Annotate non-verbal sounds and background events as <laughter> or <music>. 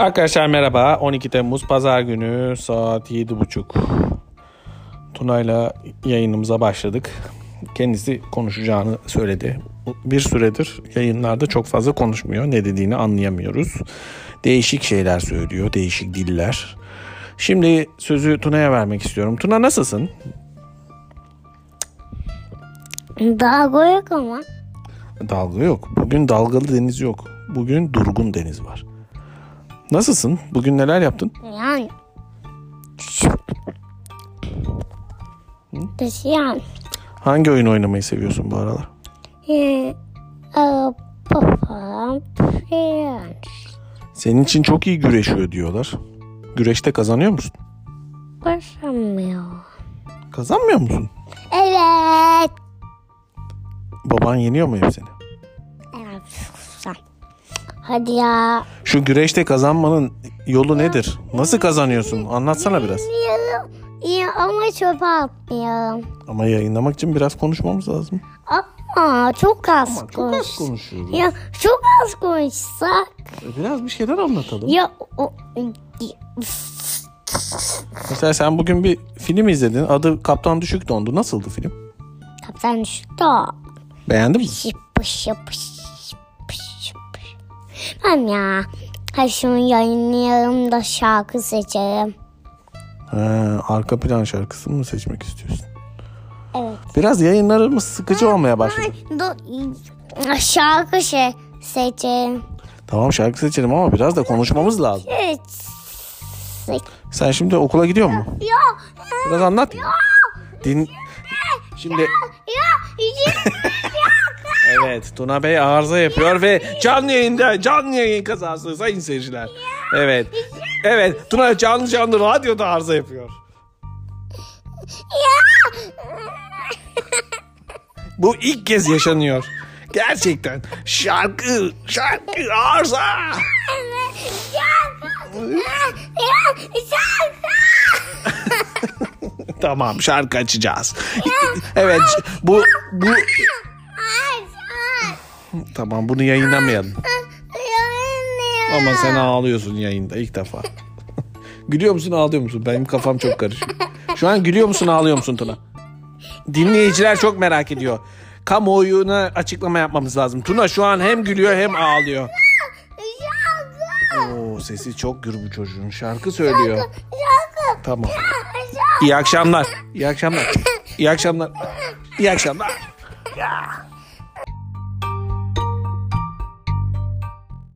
Arkadaşlar merhaba. 12 Temmuz Pazar günü saat 7.30. Tuna'yla yayınımıza başladık. Kendisi konuşacağını söyledi. Bir süredir yayınlarda çok fazla konuşmuyor. Ne dediğini anlayamıyoruz. Değişik şeyler söylüyor. Değişik diller. Şimdi sözü Tuna'ya vermek istiyorum. Tuna nasılsın? Dalga yok ama. Dalga yok. Bugün dalgalı deniz yok. Bugün durgun deniz var. Nasılsın? Bugün neler yaptın? Yani. Taşıyan. Hangi oyun oynamayı seviyorsun bu aralar? Ee, filan. Senin için çok iyi güreşiyor diyorlar. Güreşte kazanıyor musun? Basamıyor. Kazanmıyor musun? Evet. Baban yeniyor mu hep seni? Evet. Hadi ya. Şu güreşte kazanmanın yolu nedir? Nasıl kazanıyorsun? Anlatsana biraz. Bilmiyorum. Ya ama çöpe atmayalım. Ama yayınlamak için biraz konuşmamız lazım. Ama çok az Çok az konuş. konuşuyoruz. Ya çok az konuşsak. Biraz bir şeyler anlatalım. Ya o, Mesela sen bugün bir film izledin. Adı Kaptan Düşük Dondu. Nasıldı film? kaptan düştü o. Beğendin mi? Şıpış şıpış şıpış şıpış. Ben ya. Hadi şunu yayınlayalım da şarkı seçelim. Ha, arka plan şarkısını mı seçmek istiyorsun? Evet. Biraz yayınlarımız sıkıcı olmaya başladı. Dur, şarkı şey seçelim. Tamam şarkı seçelim ama biraz da konuşmamız lazım. Evet. Sen şimdi okula gidiyor musun? Ya. Biraz anlat. Din... Şimdi Ya. Evet Tuna Bey arıza yapıyor ve canlı yayında canlı yayın kazası sayın seyirciler. Evet. Evet Tuna canlı canlı radyoda arıza yapıyor. Bu ilk kez yaşanıyor. Gerçekten şarkı şarkı arıza. <laughs> Tamam şarkı açacağız. Evet bu bu tamam bunu yayınlamayalım. Ama sen ağlıyorsun yayında ilk defa. <laughs> Gülüyor musun ağlıyor musun? Benim kafam çok karışık. Şu an gülüyor musun ağlıyor musun Tuna? Dinleyiciler çok merak ediyor. Kamuoyuna açıklama yapmamız lazım. Tuna şu an hem gülüyor hem ağlıyor. Oo, sesi çok gür bu çocuğun. Şarkı söylüyor. Tamam. İyi akşamlar. İyi akşamlar. İyi akşamlar. İyi akşamlar. Ya.